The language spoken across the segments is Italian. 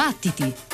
Battiti!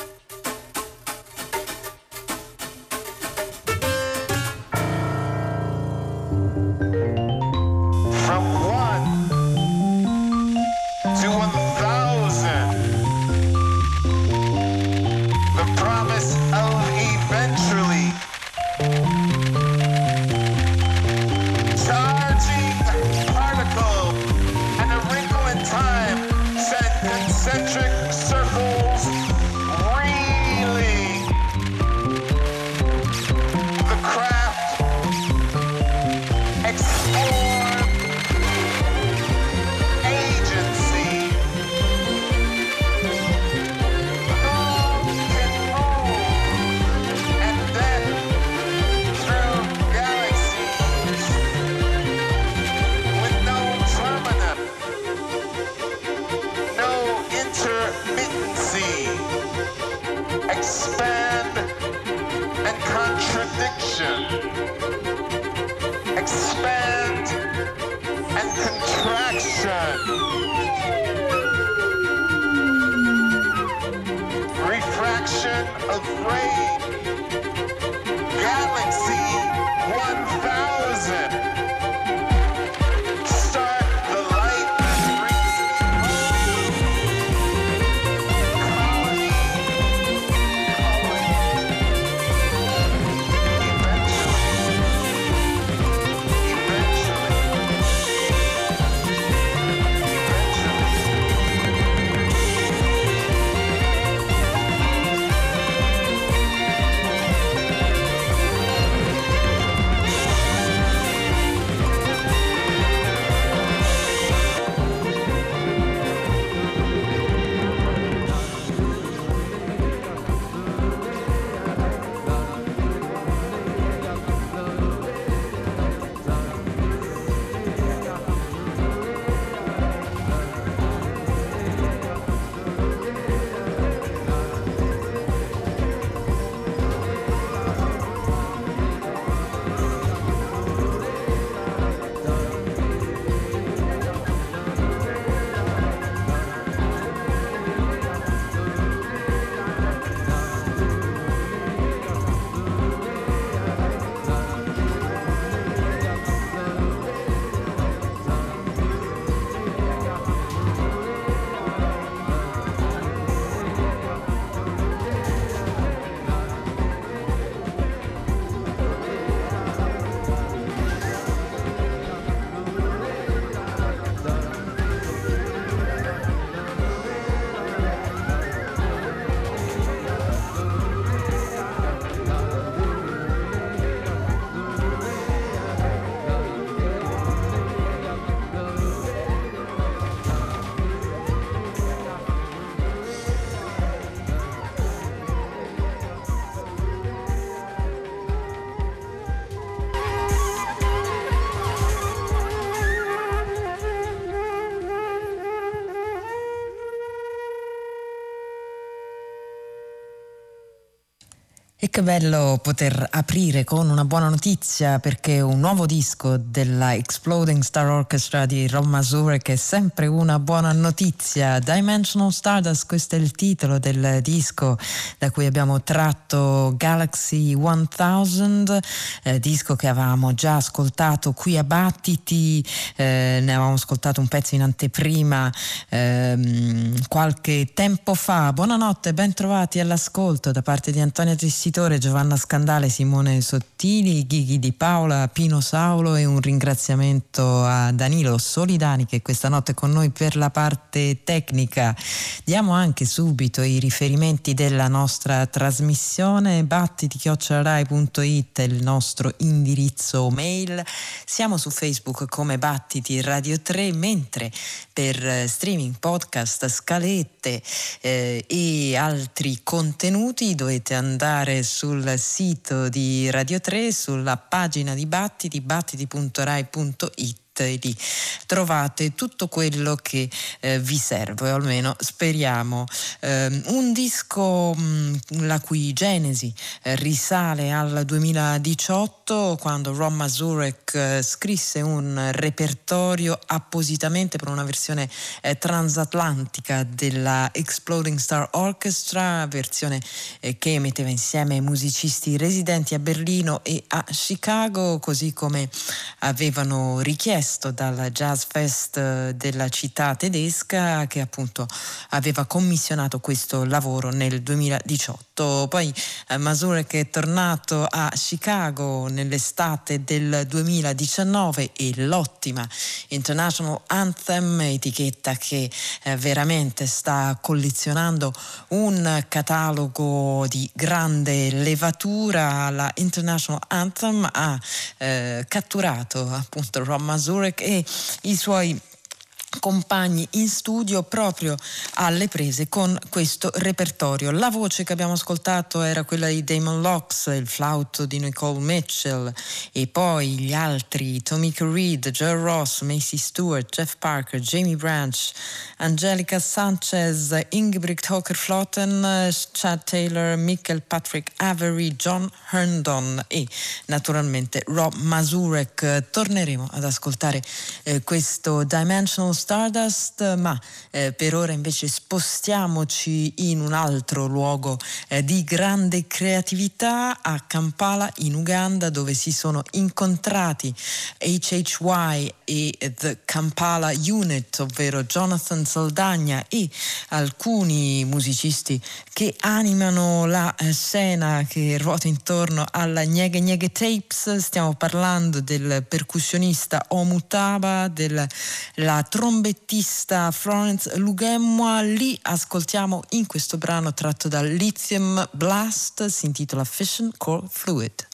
Che bello poter aprire con una buona notizia perché un nuovo disco della Exploding Star Orchestra di Rob Mazurek è sempre una buona notizia. Dimensional Stardust, questo è il titolo del disco da cui abbiamo tratto Galaxy 1000, eh, disco che avevamo già ascoltato qui a Battiti, eh, ne avevamo ascoltato un pezzo in anteprima ehm, qualche tempo fa. Buonanotte, ben trovati all'ascolto da parte di Antonio Tessitore direttore Giovanna Scandale, Simone Sottili, Ghighi Di Paola, Pino Saulo e un ringraziamento a Danilo Solidani che questa notte è con noi per la parte tecnica. Diamo anche subito i riferimenti della nostra trasmissione battiti-rai.it è il nostro indirizzo mail. Siamo su Facebook come Battiti Radio 3 mentre per streaming, podcast, scalette eh, e altri contenuti dovete andare su sul sito di Radio 3, sulla pagina di Battiti, battiti.rai.it www.roma2rec.it e lì trovate tutto quello che eh, vi serve, o almeno speriamo. Eh, un disco mh, la cui genesi eh, risale al 2018 quando Ron Mazurek eh, scrisse un repertorio appositamente per una versione eh, transatlantica della Exploding Star Orchestra, versione eh, che metteva insieme musicisti residenti a Berlino e a Chicago, così come avevano richiesto dal Jazz Fest eh, della città tedesca che appunto aveva commissionato questo lavoro nel 2018. Poi eh, Mazurek è tornato a Chicago nell'estate del 2019 e l'ottima International Anthem, etichetta che eh, veramente sta collezionando un catalogo di grande levatura. La International Anthem ha eh, catturato appunto Ron Mazurek e i suoi compagni in studio proprio alle prese con questo repertorio. La voce che abbiamo ascoltato era quella di Damon Locks, il flauto di Nicole Mitchell e poi gli altri Tomika Reed, Joe Ross, Macy Stewart, Jeff Parker, Jamie Branch, Angelica Sanchez, Ingrid Hocker-Flotten, Chad Taylor, Michael Patrick Avery, John Herndon e naturalmente Rob Mazurek. Torneremo ad ascoltare eh, questo Dimensional Stardust, ma eh, per ora invece spostiamoci in un altro luogo eh, di grande creatività a Kampala in Uganda dove si sono incontrati HHY e The Kampala Unit, ovvero Jonathan Saldagna e alcuni musicisti che animano la eh, scena che ruota intorno alla Nyege Nyege Tapes. Stiamo parlando del percussionista Omutaba, della tromba trombettista Florence Lugemwa. Lì ascoltiamo in questo brano tratto dal Lithium Blast, si intitola Fission Core Fluid.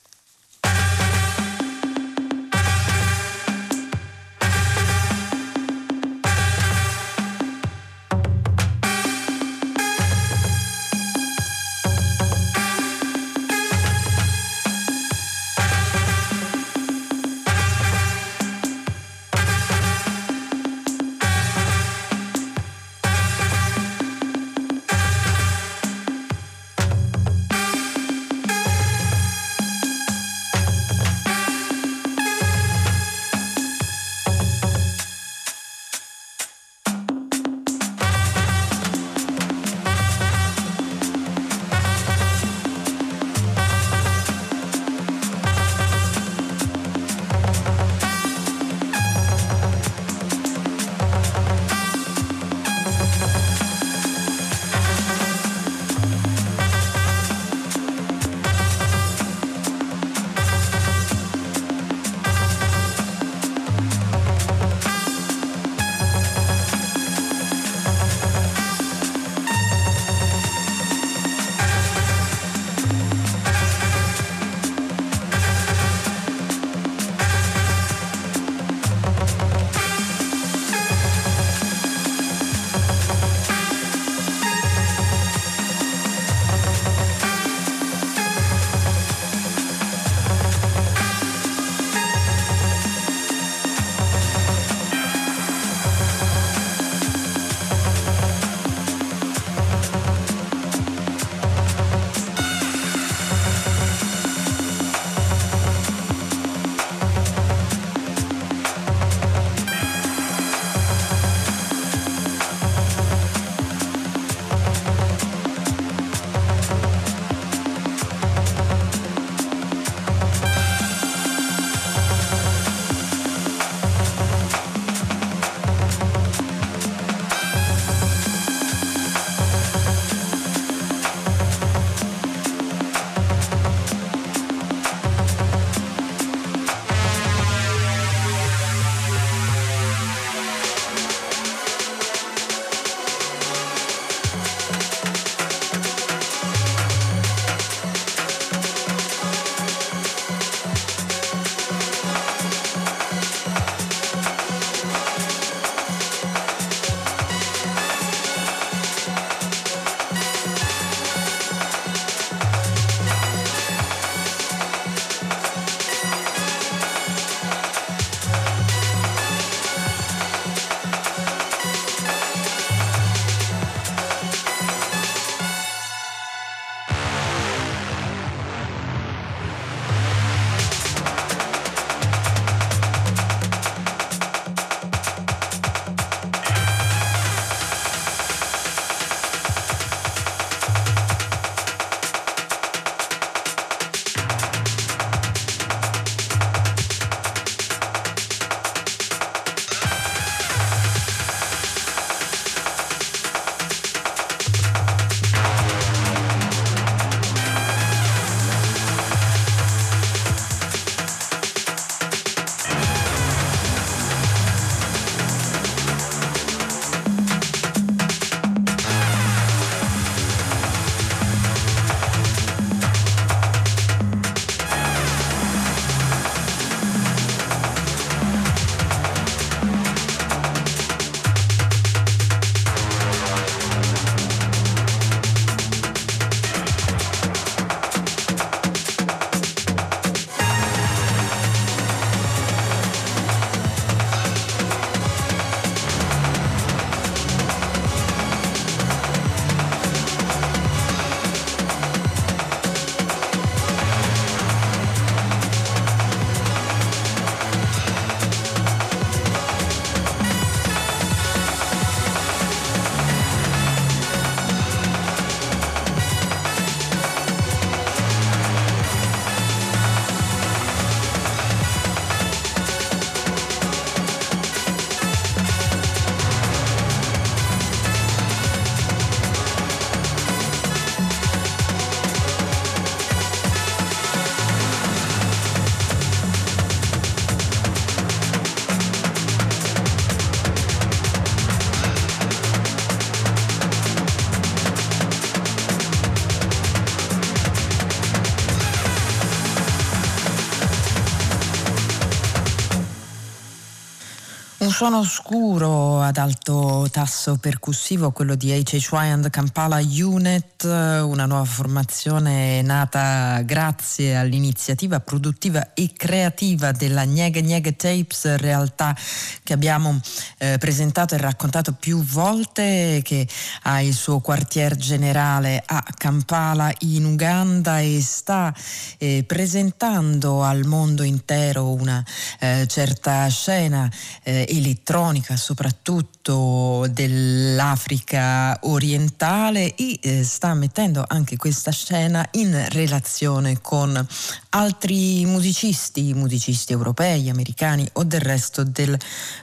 Suono scuro ad alto tasso percussivo, quello di HHY and Kampala Unit, una nuova formazione nata grazie all'iniziativa produttiva e creativa della Niege Niege Tapes, realtà che abbiamo eh, presentato e raccontato più volte, che ha il suo quartier generale a Kampala in Uganda e sta eh, presentando al mondo intero una eh, certa scena eh, elettronica soprattutto dell'Africa orientale e eh, sta mettendo anche questa scena in relazione con altri musicisti, musicisti europei, americani o del resto del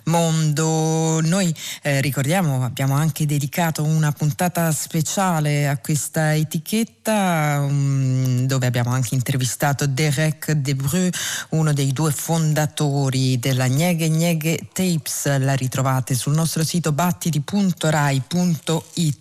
mondo. Noi eh, ricordiamo, abbiamo anche dedicato una puntata speciale a questa etichetta um, dove abbiamo anche intervistato Derek Debreu, uno dei due fondatori della Nieghe Nieghe Tapes, la ritrovate sul nostro sito battiti.rai.it.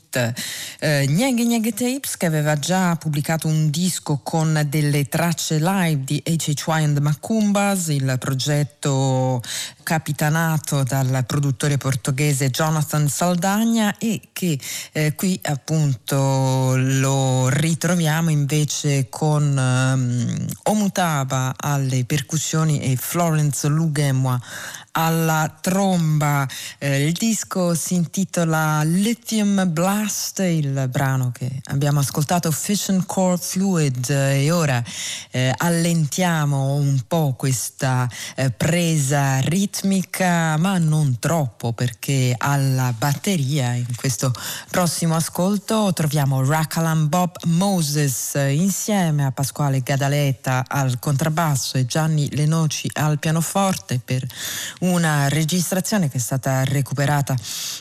Eh, Nieghe Nieghe Tapes che aveva già pubblicato un disco con delle tracce live di HHY and Macumbas, il progetto capitanato dal produttore portoghese Jonathan Saldagna e che eh, qui appunto lo ritroviamo invece con um, Omutaba alle percussioni e Florence Lugemwa alla tromba. Eh, il disco si intitola Lithium Blast, il brano che abbiamo ascoltato Fission Core Fluid e ora eh, allentiamo un po' questa eh, presa ritmica, ma non troppo perché alla batteria in questo prossimo ascolto troviamo Rakalam Bob Moses insieme a Pasquale Gadaletta al contrabbasso e Gianni Lenoci al pianoforte per una registrazione che è stata recuperata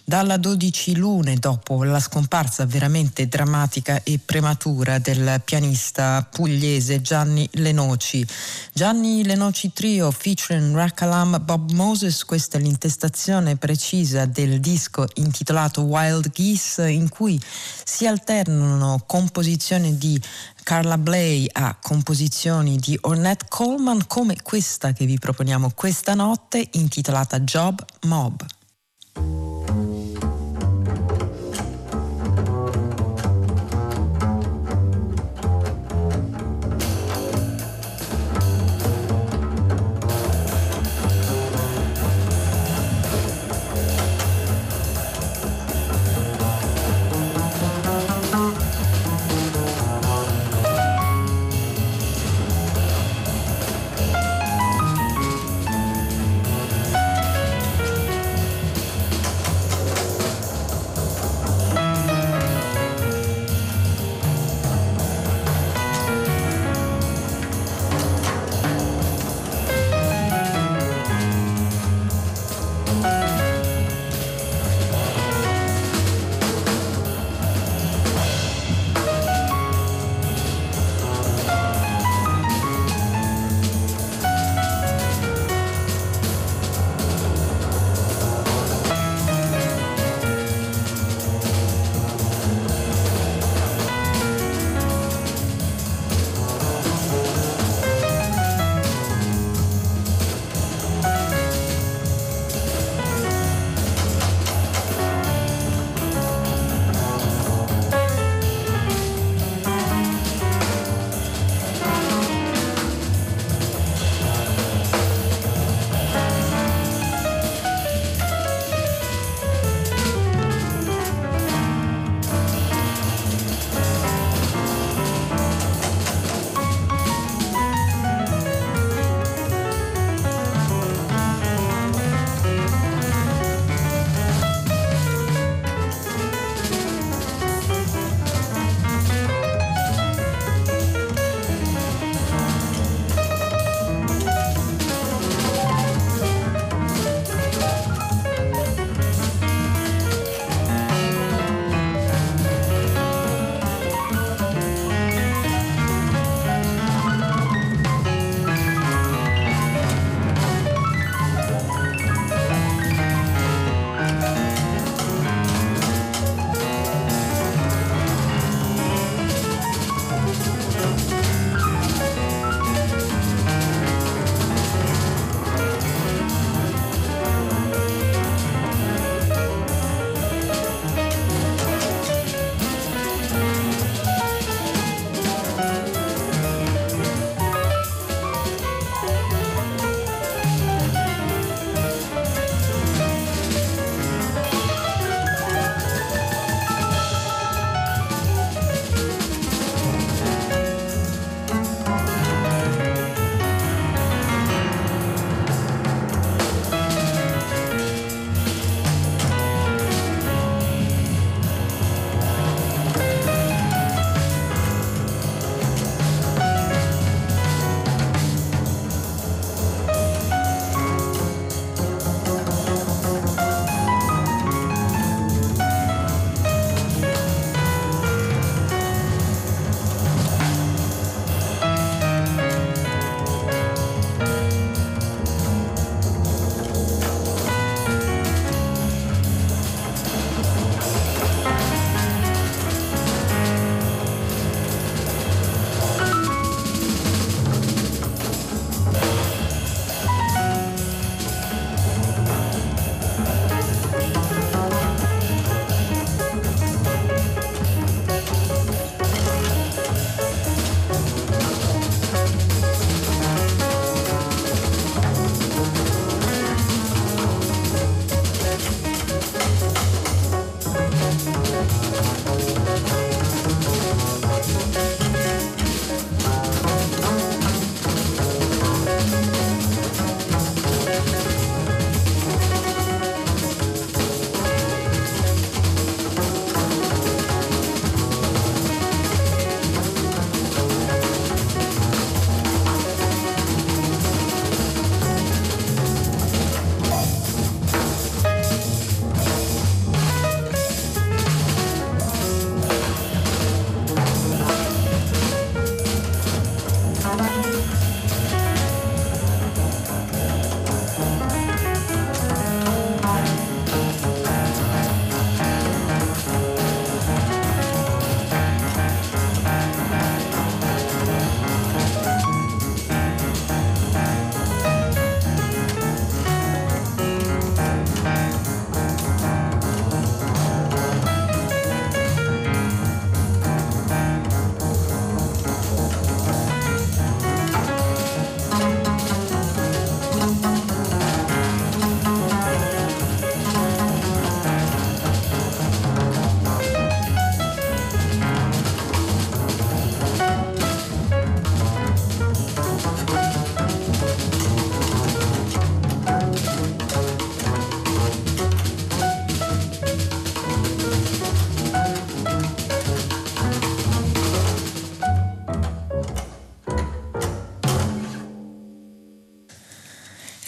dalla 12 lune dopo la scomparsa veramente drammatica e prematura del pianista pugliese Gianni Lenoci. Gianni Lenoci Trio featuring Rakalam Bob Moses, questa è l'intestazione precisa del disco intitolato Wild Geese in cui si alternano composizioni di Carla Bley a composizioni di Ornette Coleman come questa che vi proponiamo questa notte intitolata Job Mob.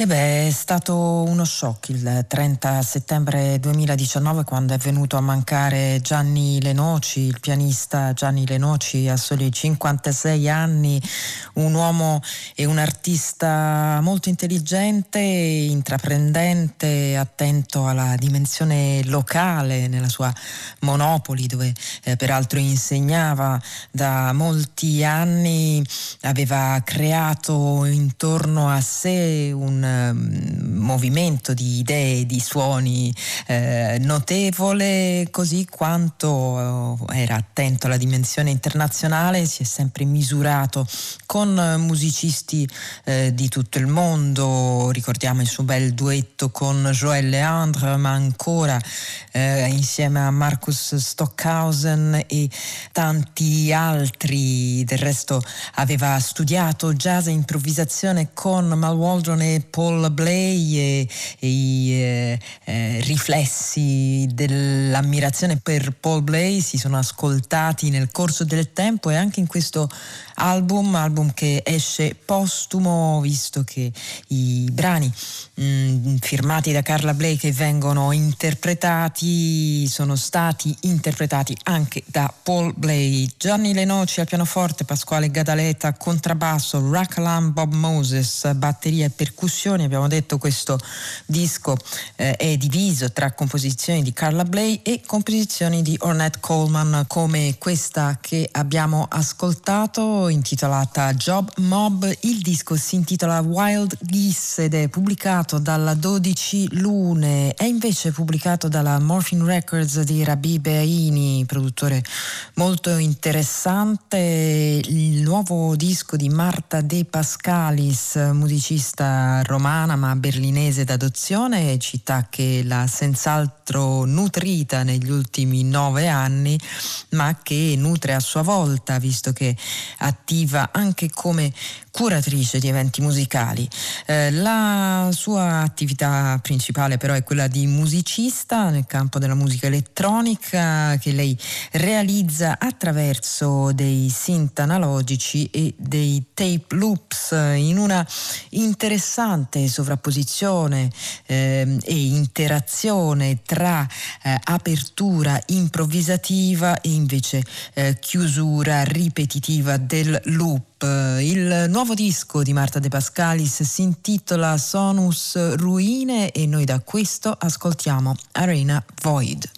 E beh, è stato uno shock il 30 settembre 2019 quando è venuto a mancare Gianni Lenoci, il pianista Gianni Lenoci a soli 56 anni, un uomo e un artista molto intelligente, intraprendente, attento alla dimensione locale nella sua Monopoli dove eh, peraltro insegnava da molti anni, aveva creato intorno a sé un Ehm, movimento di idee, di suoni eh, notevole, così quanto eh, era attento alla dimensione internazionale, si è sempre misurato con musicisti eh, di tutto il mondo, ricordiamo il suo bel duetto con Joël Leandre, ma ancora eh, insieme a Marcus Stockhausen e tanti altri, del resto aveva studiato jazz e improvvisazione con Mal Waldron e Paul Paul Blay e, e i eh, eh, riflessi dell'ammirazione per Paul Blay si sono ascoltati nel corso del tempo e anche in questo album, album che esce postumo visto che i brani mh, mm, firmati da Carla Blake vengono interpretati sono stati interpretati anche da Paul Blay, Gianni Lenoci al pianoforte, Pasquale Gadaleta contrabbasso, Rakalam Bob Moses batteria e percussioni, abbiamo detto questo disco eh, è diviso tra composizioni di Carla Bley e composizioni di Ornette Coleman come questa che abbiamo ascoltato intitolata Job Mob. Il disco si intitola Wild Geese ed è pubblicato dalla 12 Lune, è invece pubblicato dalla Morphine Records di Rabi Beaini, produttore molto interessante. Il nuovo disco di Marta De Pascalis, musicista romana ma berlinese d'adozione, città che l'ha senz'altro nutrita negli ultimi nove anni, ma che nutre a sua volta, visto che ha attiva anche come curatrice di eventi musicali. Eh, la sua attività principale però è quella di musicista nel campo della musica elettronica che lei realizza attraverso dei synth analogici e dei tape loops in una interessante sovrapposizione eh, e interazione tra eh, apertura improvvisativa e invece eh, chiusura ripetitiva del loop il nuovo disco di Marta De Pascalis si intitola Sonus Ruine e noi da questo ascoltiamo Arena Void.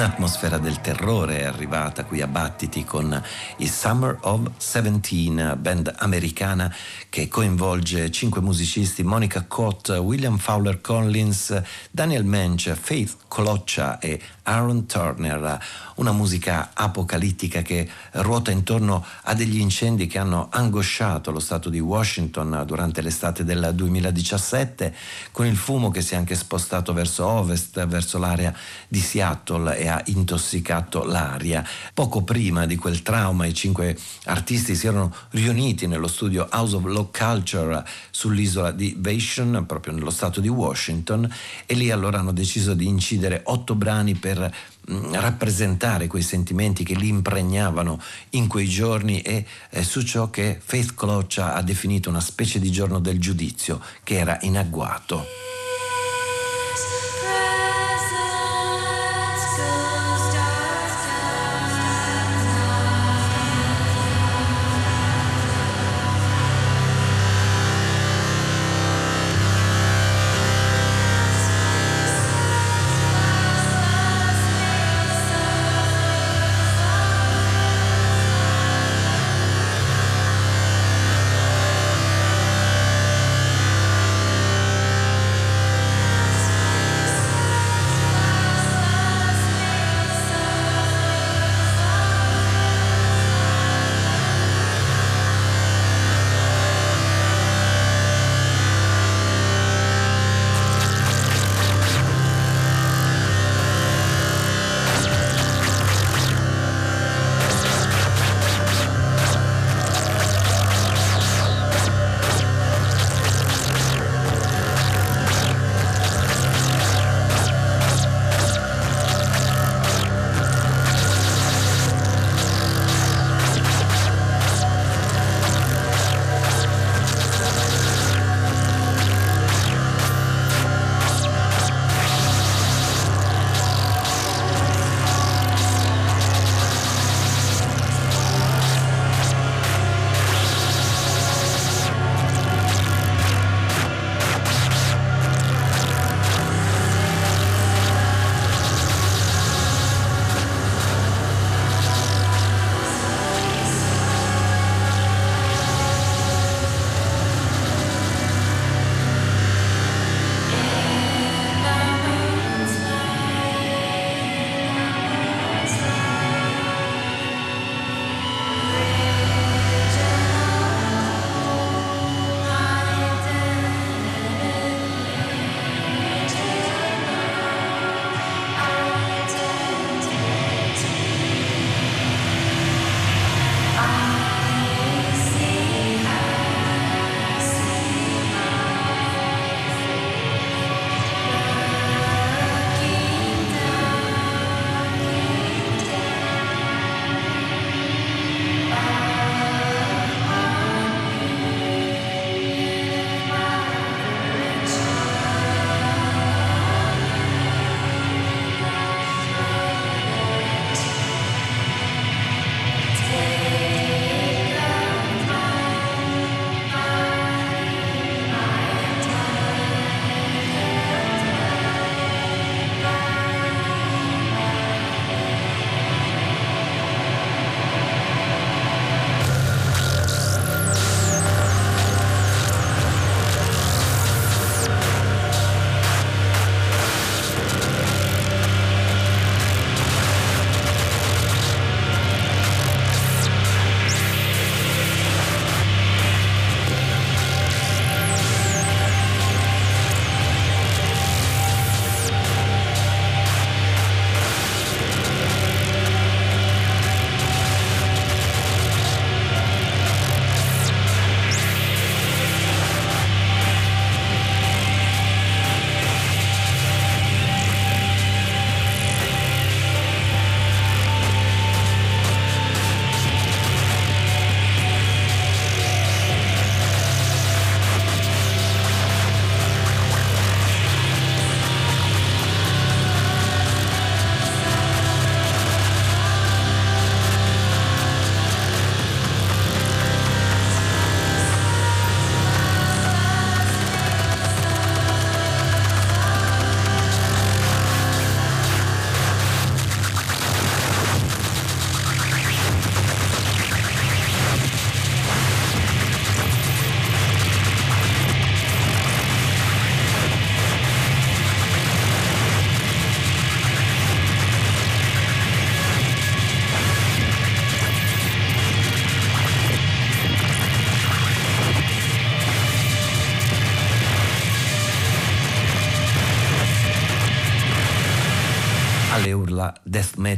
Un'atmosfera del terrore è arrivata qui a Battiti con i Summer of 17, band americana che coinvolge cinque musicisti, Monica Cott, William Fowler Collins, Daniel Mench, Faith Coloccia e Aaron Turner, una musica apocalittica che ruota intorno a degli incendi che hanno angosciato lo stato di Washington durante l'estate del 2017, con il fumo che si è anche spostato verso ovest, verso l'area di Seattle e ha intossicato l'aria. Poco prima di quel trauma i cinque artisti si erano riuniti nello studio House of Low Culture sull'isola di Vashon, proprio nello stato di Washington, e lì allora hanno deciso di incidere otto brani per rappresentare quei sentimenti che li impregnavano in quei giorni e eh, su ciò che Faith Cloccia ha definito una specie di giorno del giudizio che era in agguato.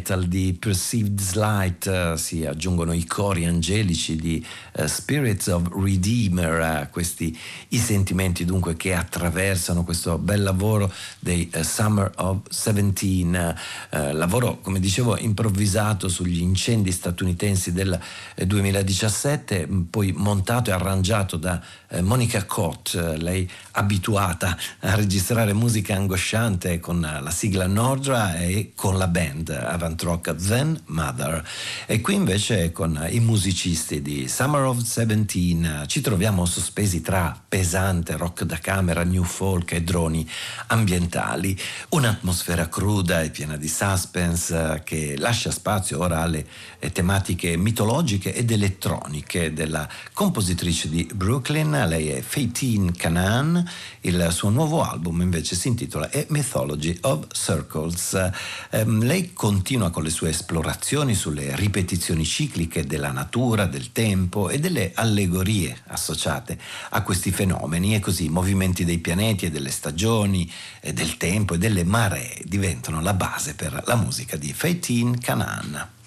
Metal di Perceived Slight uh, si aggiungono i cori angelici di Spirits of Redeemer, uh, questi i sentimenti dunque che attraversano questo bel lavoro dei Summer of 17, lavoro come dicevo improvvisato sugli incendi statunitensi del 2017, poi montato e arrangiato da Monica Cott, lei abituata a registrare musica angosciante con la sigla Nordra e con la band avant rock Then Mother. E qui invece con i musicisti di Summer of 17 ci troviamo sospesi tra pesante rock da camera, new folk e droni ambientali. Un'atmosfera cruda e piena di suspense che lascia spazio ora alle tematiche mitologiche ed elettroniche della compositrice di Brooklyn. Lei è Faitine Canaan. Il suo nuovo album invece si intitola A Mythology of Circles. Ehm, lei continua con le sue esplorazioni sulle ripetizioni cicliche della natura, del tempo e delle allegorie associate a questi fenomeni e così i movimenti dei pianeti e delle stagioni, e del tempo e delle maree diventano la base per la musica di Feitin Canaan.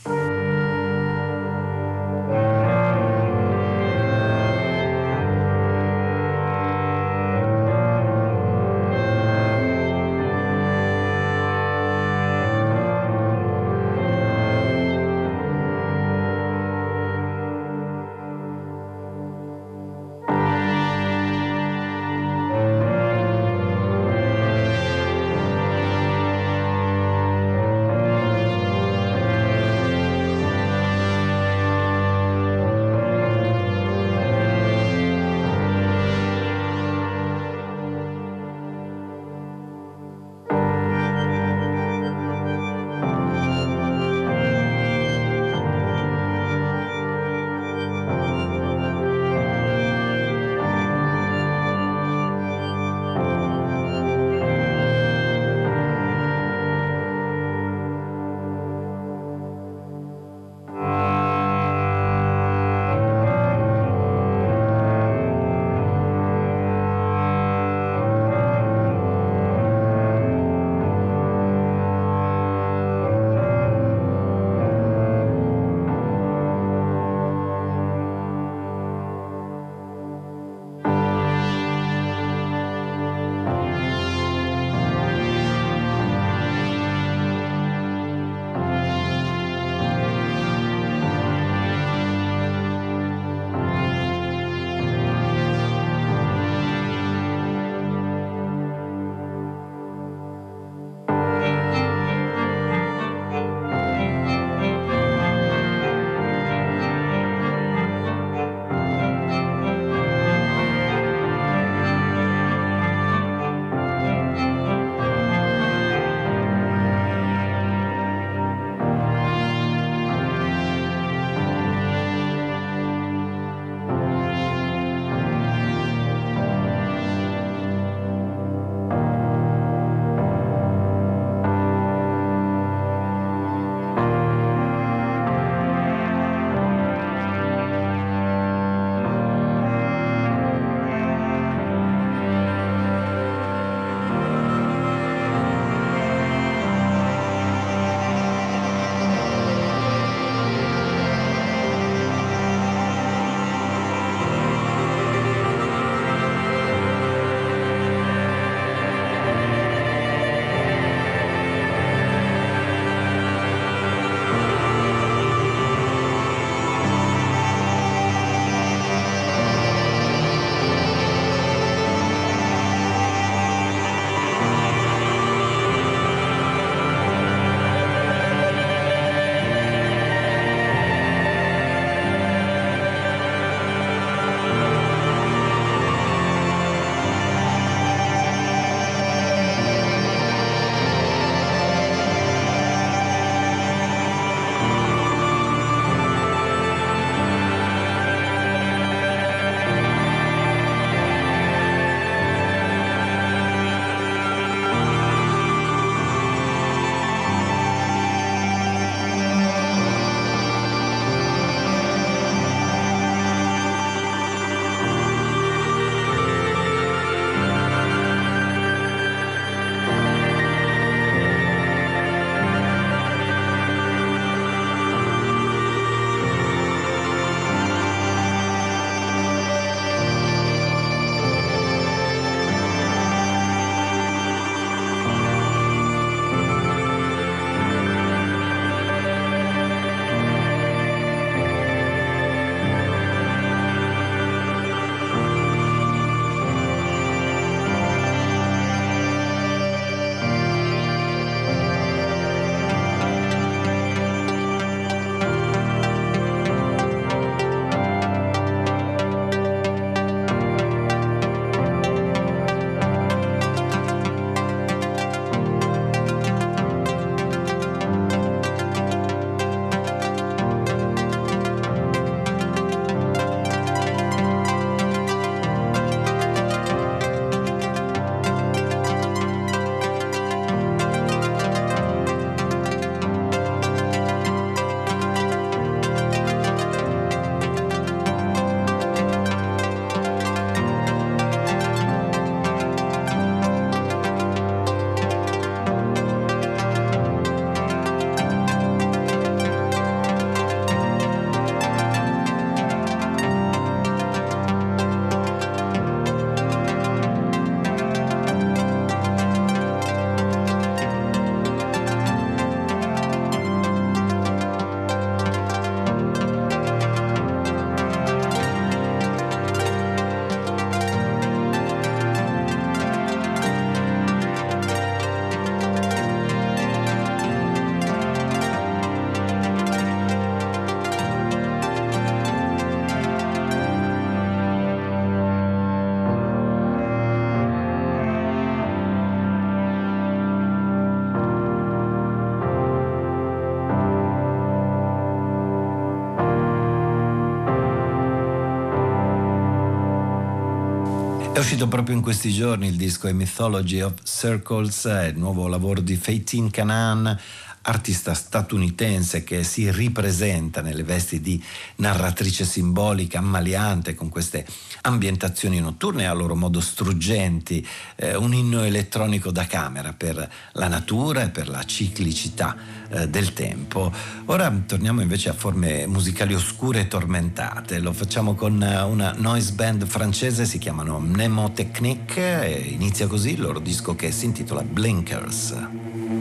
È uscito proprio in questi giorni il disco A Mythology of Circles, il nuovo lavoro di Fatin Canaan, artista statunitense che si ripresenta nelle vesti di narratrice simbolica ammaliante con queste ambientazioni notturne a loro modo struggenti, eh, un inno elettronico da camera per la natura e per la ciclicità eh, del tempo. Ora torniamo invece a forme musicali oscure e tormentate, lo facciamo con eh, una noise band francese, si chiamano Mnemotechnique e inizia così il loro disco che si intitola Blinkers.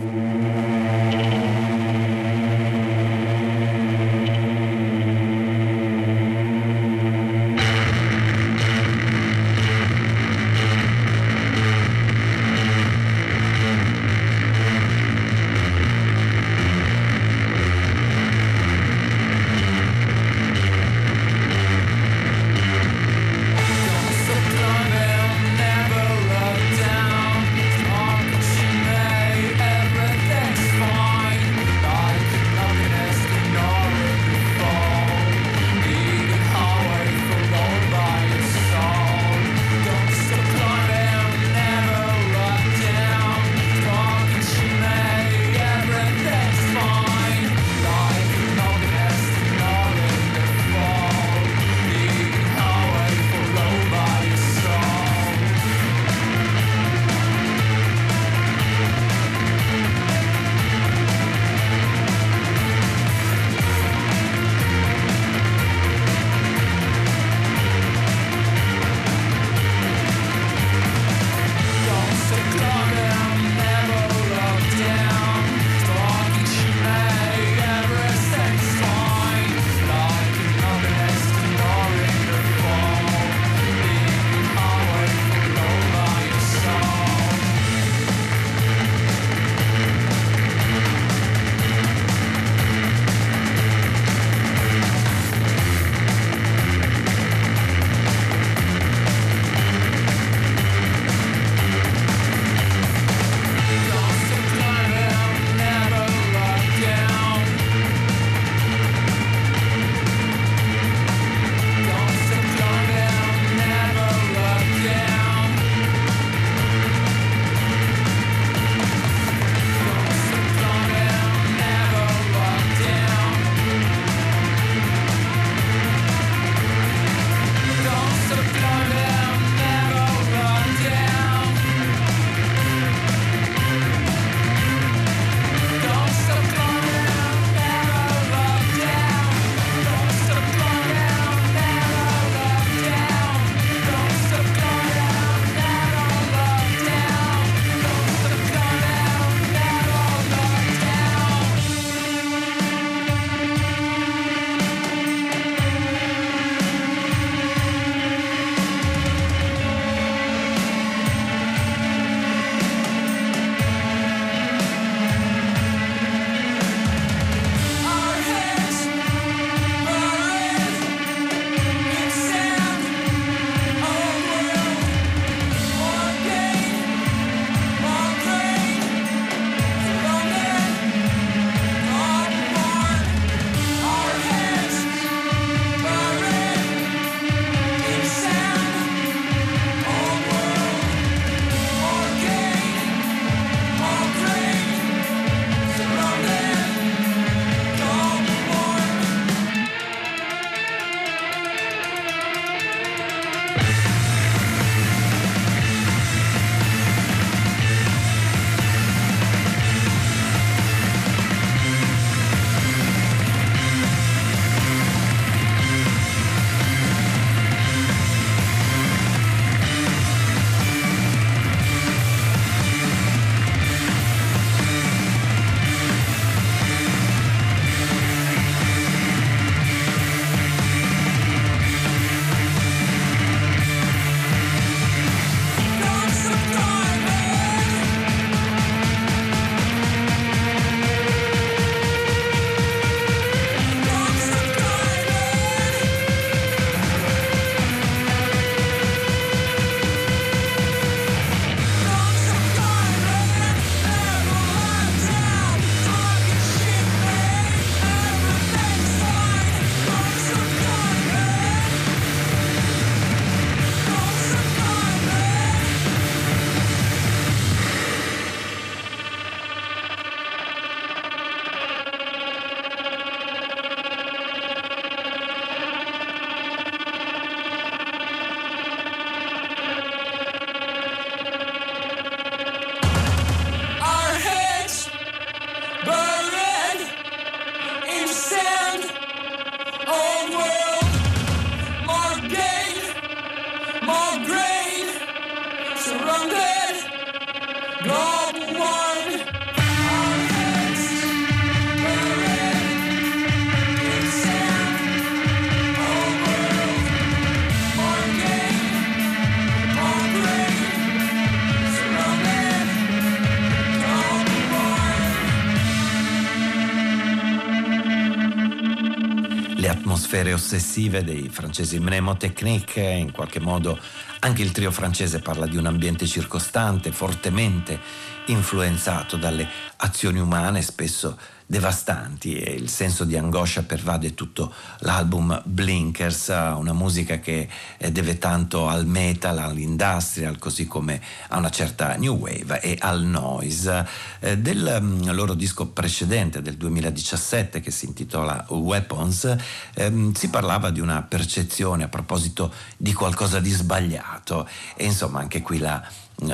Atmosfere ossessive dei francesi. Mnemotechnique, in qualche modo anche il trio francese parla di un ambiente circostante, fortemente influenzato dalle azioni umane, spesso devastanti e il senso di angoscia pervade tutto l'album Blinkers, una musica che eh, deve tanto al metal, all'industrial, così come a una certa new wave e al noise. Eh, del mm, loro disco precedente del 2017 che si intitola Weapons ehm, si parlava di una percezione a proposito di qualcosa di sbagliato e insomma anche qui la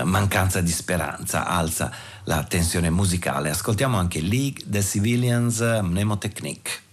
mancanza di speranza alza la tensione musicale. Ascoltiamo anche League the Civilians Mnemotechnique.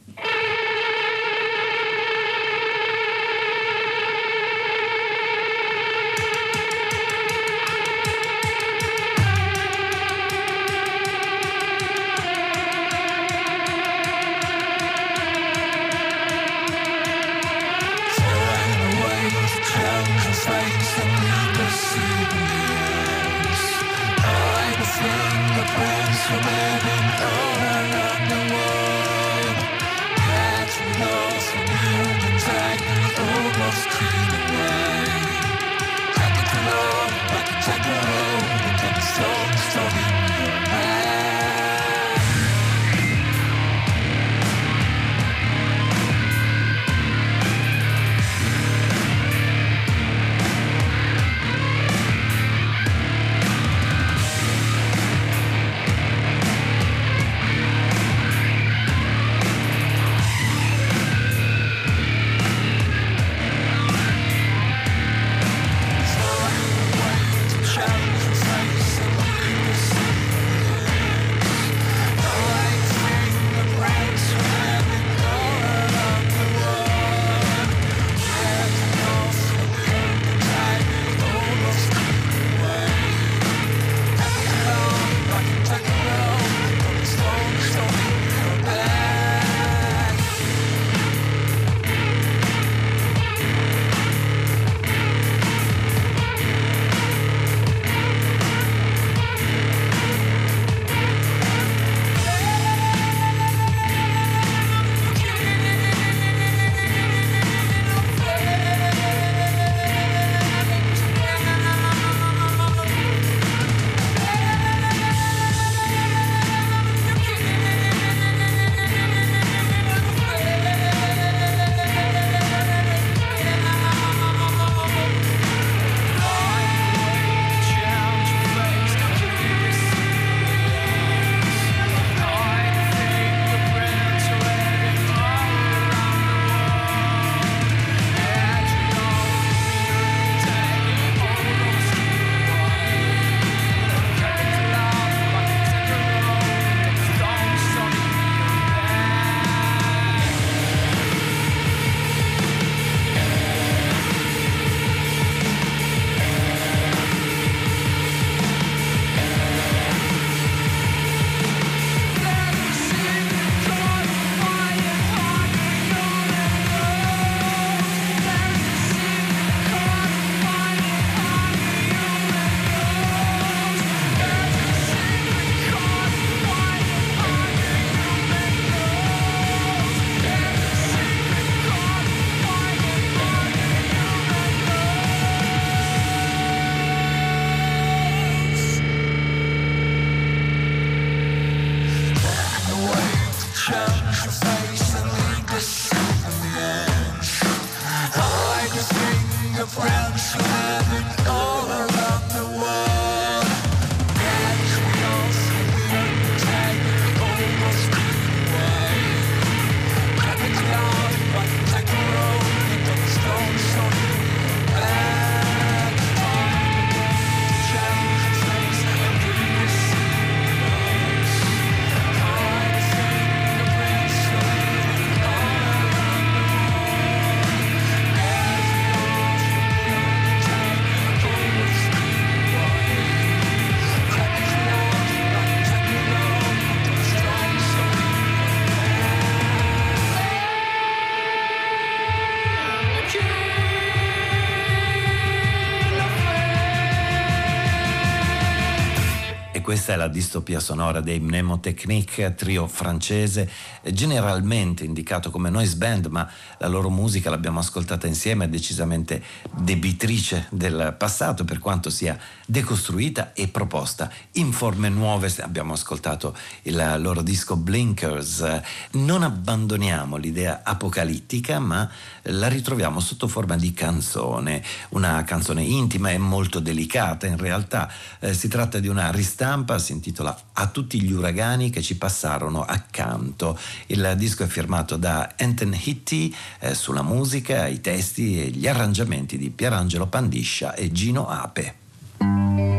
Questa è la distopia sonora dei Mnemotechnique, trio francese, generalmente indicato come noise band, ma la loro musica l'abbiamo ascoltata insieme, è decisamente debitrice del passato, per quanto sia decostruita e proposta in forme nuove. Abbiamo ascoltato il loro disco Blinkers. Non abbandoniamo l'idea apocalittica, ma la ritroviamo sotto forma di canzone, una canzone intima e molto delicata in realtà. Eh, si tratta di una ristampa stampa si intitola A tutti gli uragani che ci passarono accanto. Il disco è firmato da Anton Hitti eh, sulla musica, i testi e gli arrangiamenti di Pierangelo Pandiscia e Gino Ape.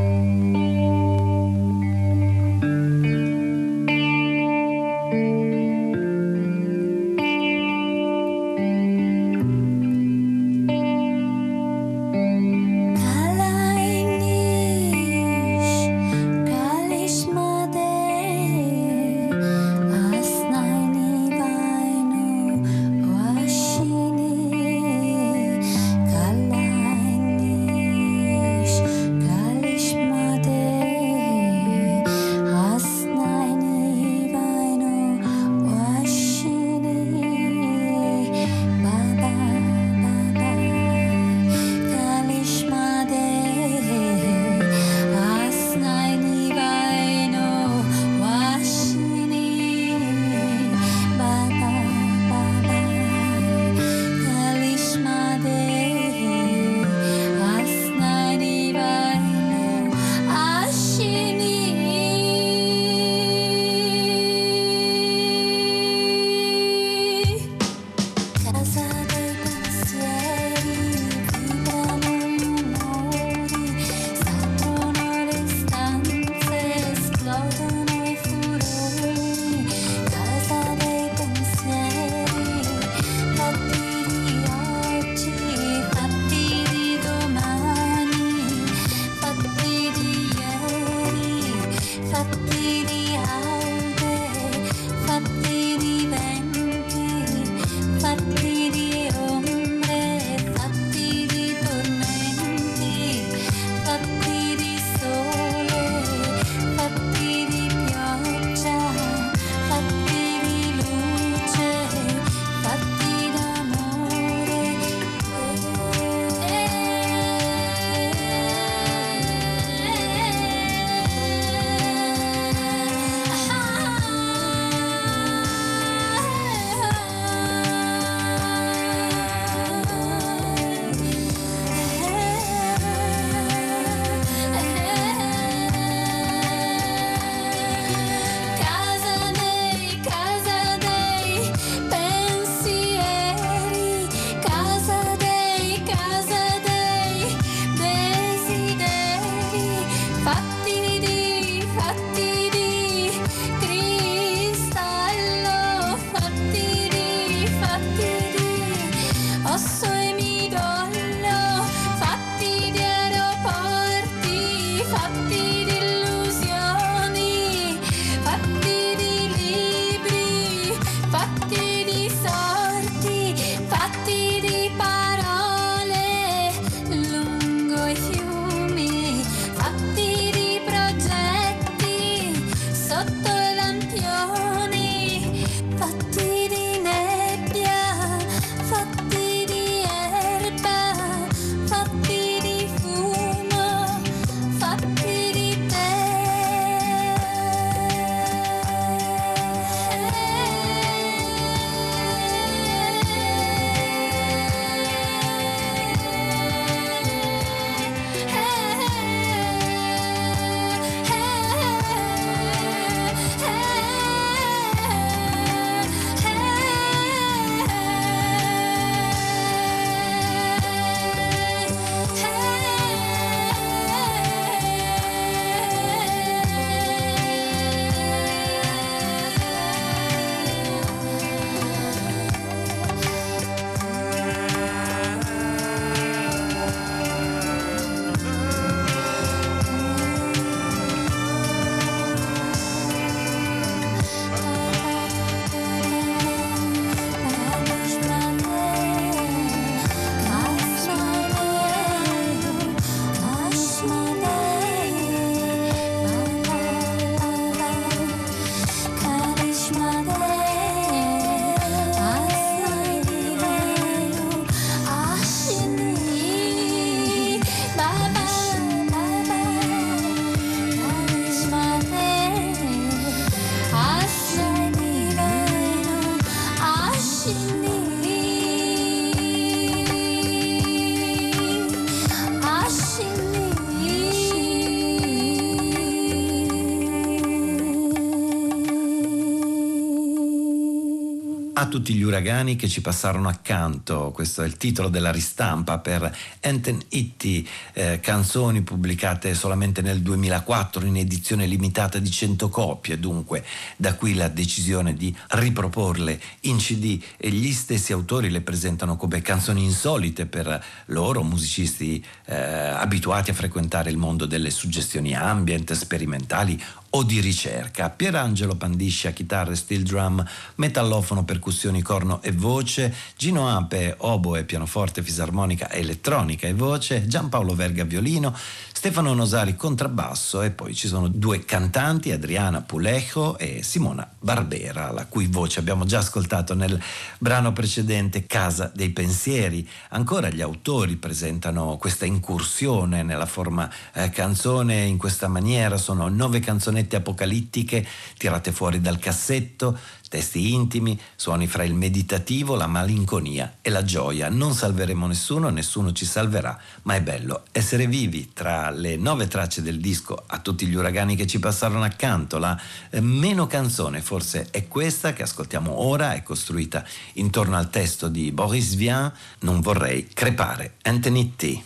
Tutti gli uragani che ci passarono accanto. Questo è il titolo della ristampa per Enten Itti, eh, canzoni pubblicate solamente nel 2004 in edizione limitata di 100 copie, dunque da qui la decisione di riproporle in CD e gli stessi autori le presentano come canzoni insolite per loro, musicisti eh, abituati a frequentare il mondo delle suggestioni ambient, sperimentali o di ricerca. Pierangelo Pandiscia, chitarre, steel drum, metallofono, percussioni, corno e voce, Gino Ape, oboe, pianoforte, fisarmonica, elettronica e voce, Giampaolo Verga, violino, Stefano Nosari contrabbasso e poi ci sono due cantanti, Adriana Pulejo e Simona Barbera, la cui voce abbiamo già ascoltato nel brano precedente Casa dei Pensieri. Ancora gli autori presentano questa incursione nella forma eh, canzone in questa maniera, sono nove canzonette apocalittiche tirate fuori dal cassetto, Testi intimi, suoni fra il meditativo, la malinconia e la gioia. Non salveremo nessuno, nessuno ci salverà, ma è bello essere vivi. Tra le nove tracce del disco, a tutti gli uragani che ci passarono accanto, la eh, meno canzone forse è questa che ascoltiamo ora, è costruita intorno al testo di Boris Vian, Non vorrei crepare. Anthony T.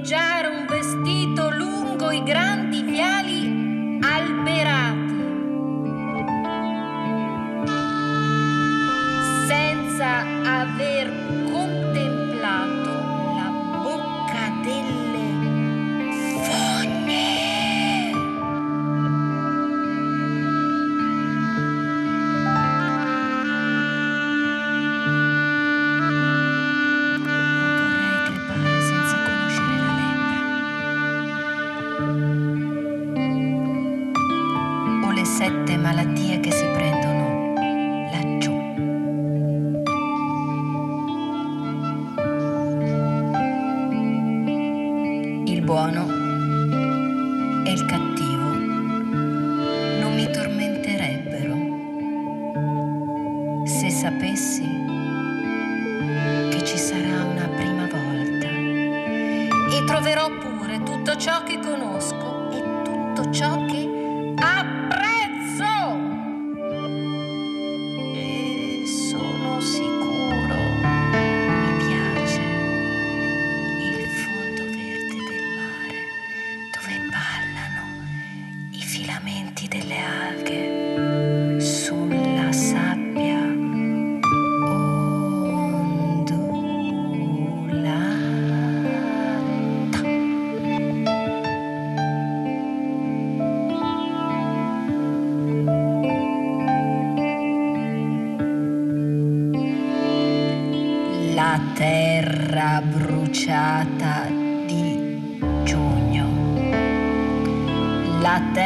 apologize.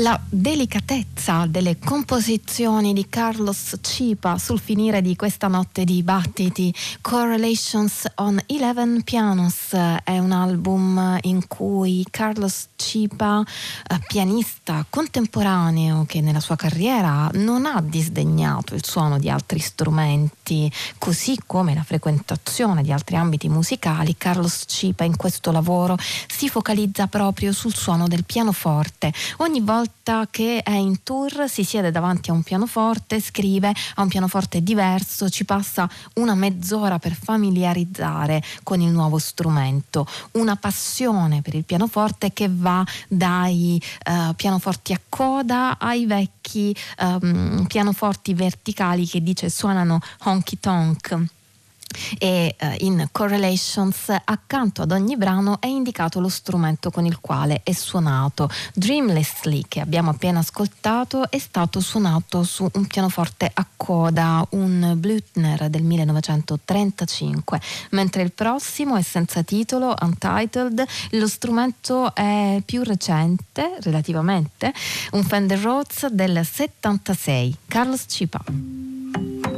La delicatezza delle composizioni di Carlos Cipa sul finire di questa notte di battiti. Correlations on Eleven Pianos è un album in cui Carlos Cipa, eh, pianista contemporaneo che nella sua carriera non ha disdegnato il suono di altri strumenti, così come la frequentazione di altri ambiti musicali, Carlos Cipa in questo lavoro si focalizza proprio sul suono del pianoforte. Ogni volta che è in tour si siede davanti a un pianoforte, scrive a un pianoforte diverso, ci passa una mezz'ora per familiarizzare con il nuovo strumento, una passione per il pianoforte che va dai uh, pianoforti a coda ai vecchi um, pianoforti verticali che dice suonano honky tonk e uh, in Correlations accanto ad ogni brano è indicato lo strumento con il quale è suonato. Dreamlessly che abbiamo appena ascoltato è stato suonato su un pianoforte a coda, un Blüthner del 1935, mentre il prossimo è senza titolo, Untitled, lo strumento è più recente relativamente, un Fender Rhodes del 76, Carlos Cipa.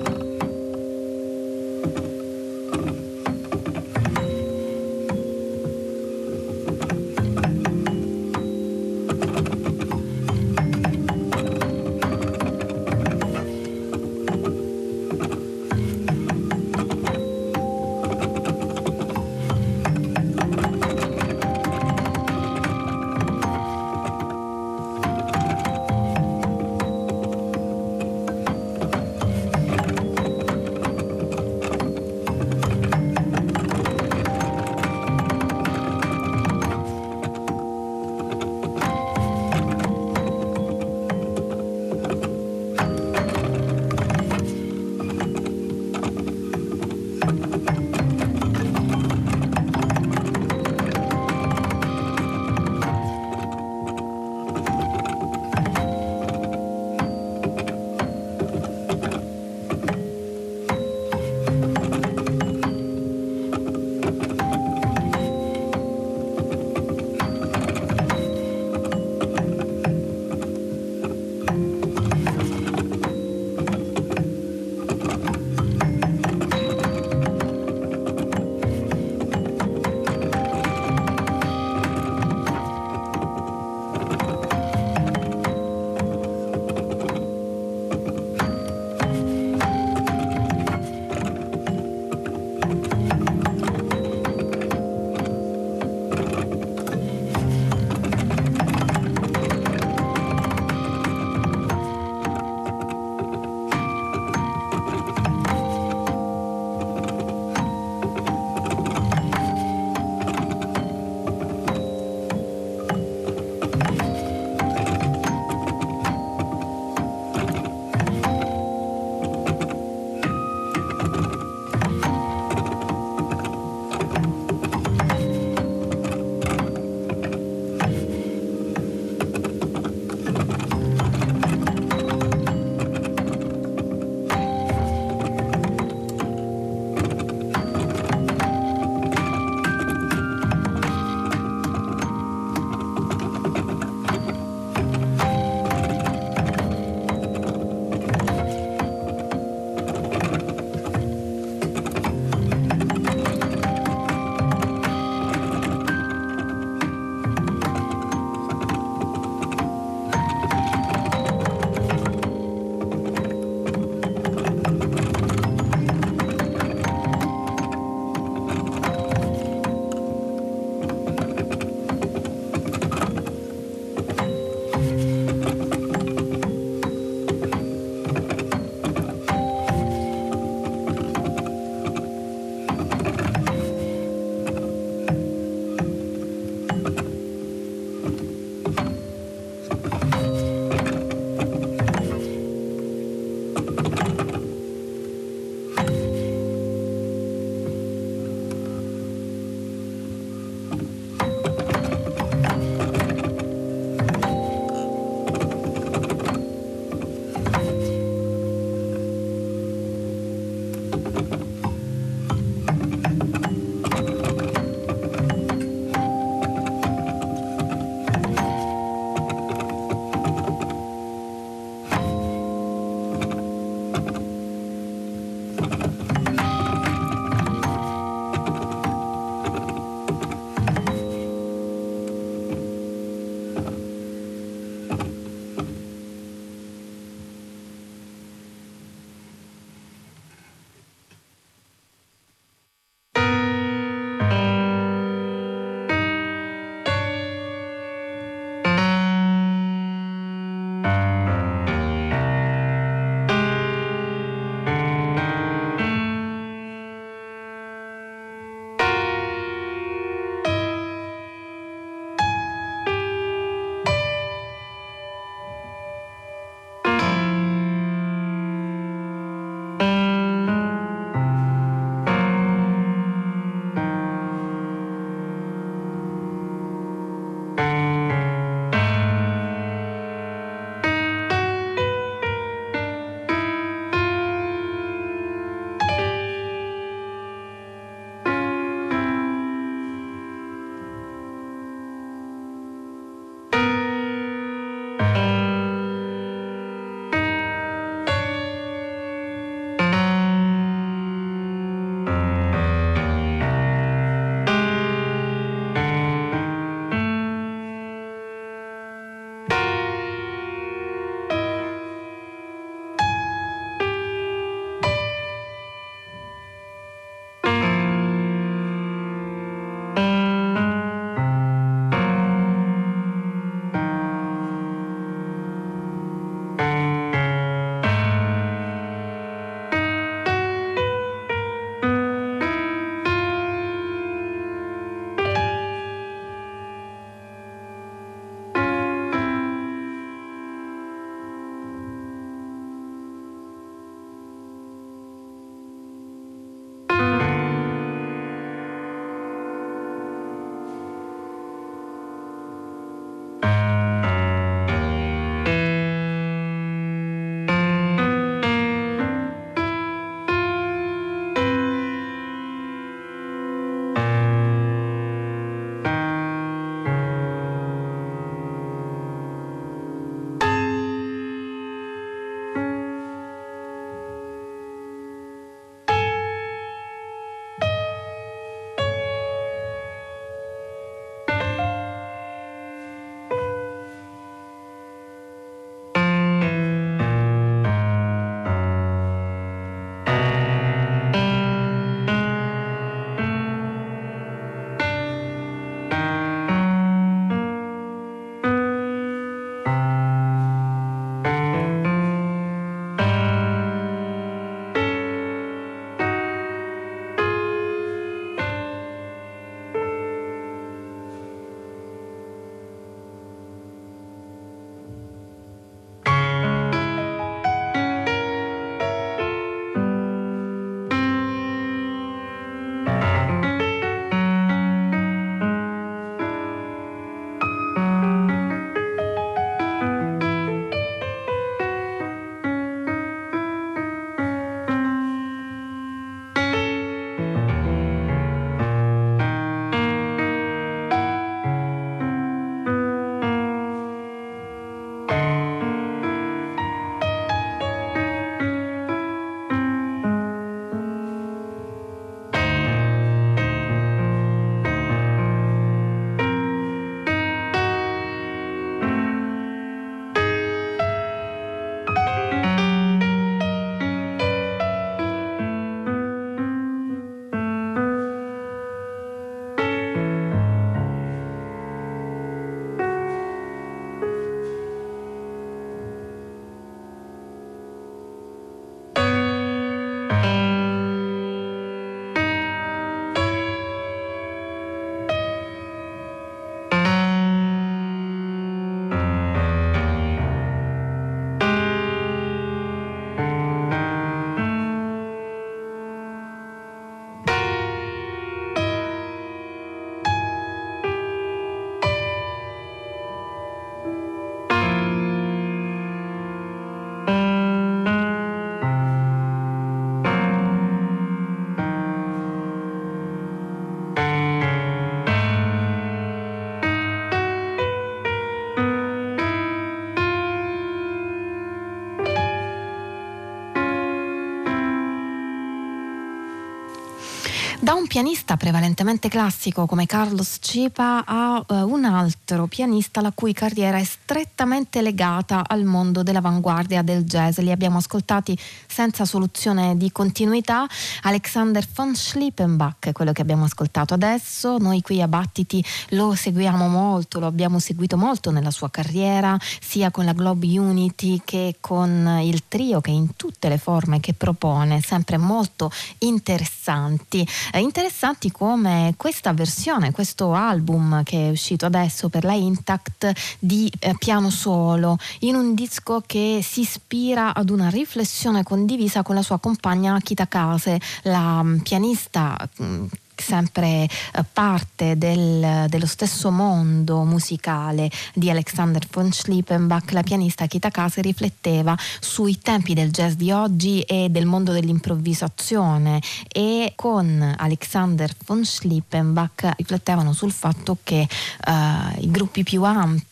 Da un pianista prevalentemente classico come Carlos Cipa a uh, un altro pianista la cui carriera è strettamente legata al mondo dell'avanguardia del jazz. Li abbiamo ascoltati senza soluzione di continuità. Alexander von Schliepenbach, quello che abbiamo ascoltato adesso. Noi qui a Battiti lo seguiamo molto, lo abbiamo seguito molto nella sua carriera, sia con la Globe Unity che con il trio che in tutte le forme che propone, sempre molto interessanti eh, interessanti come questa versione, questo album che è uscito adesso per la Intact di eh, piano solo, in un disco che si ispira ad una riflessione condivisa con la sua compagna Kita Kase, la mm, pianista mm, sempre eh, parte del, dello stesso mondo musicale di Alexander von Schliepenbach, la pianista Kita Kase rifletteva sui tempi del jazz di oggi e del mondo dell'improvvisazione. E con Alexander von Schliepenbach riflettevano sul fatto che uh, i gruppi più ampi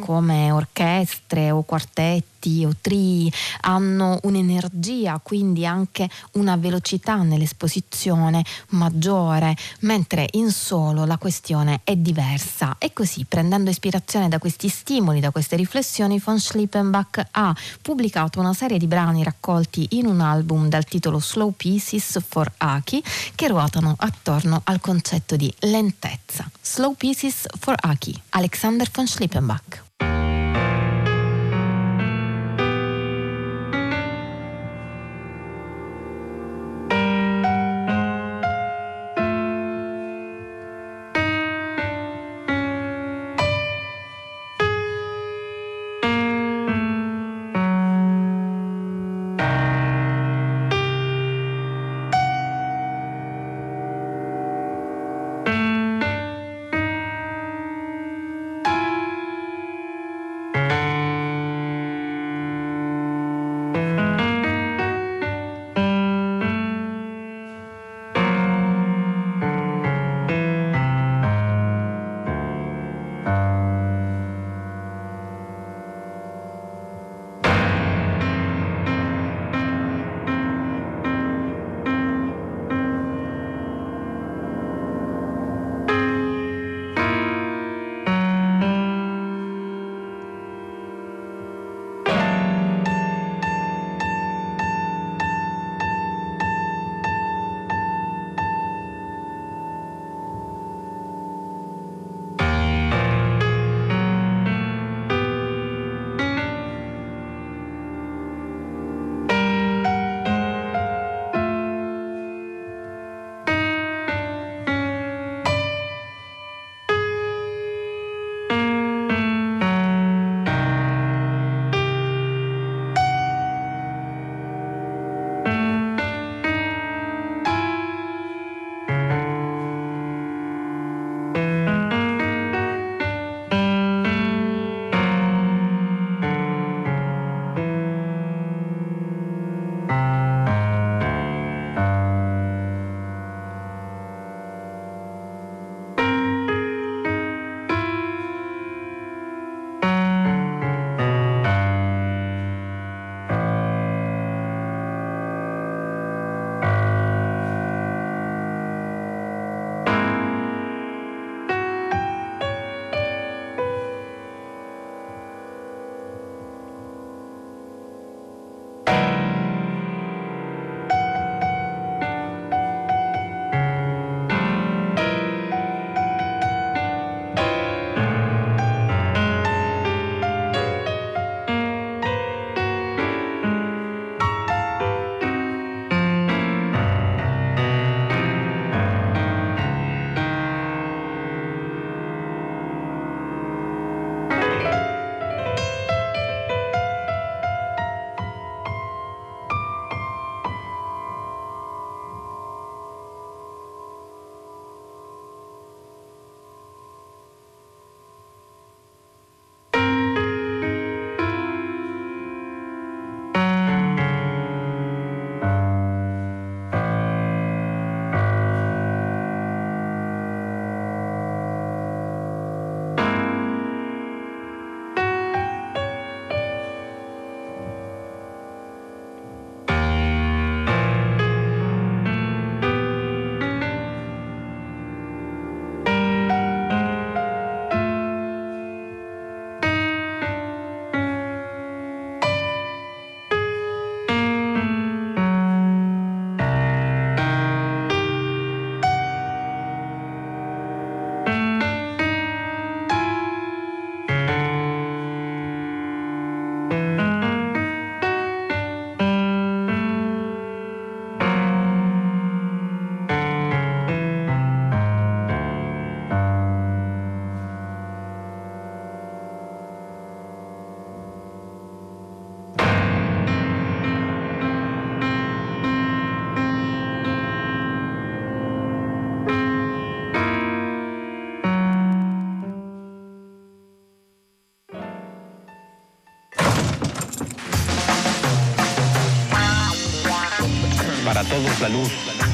come orchestre o quartetti o trii hanno un'energia, quindi anche una velocità nell'esposizione maggiore, mentre in solo la questione è diversa. E così, prendendo ispirazione da questi stimoli, da queste riflessioni, von Schliepenbach ha pubblicato una serie di brani raccolti in un album dal titolo Slow Pieces for Aki che ruotano attorno al concetto di lentezza. Slow Pieces for Aki, Alexander von Schliepenbach. Lippenbeck. Todos la luz.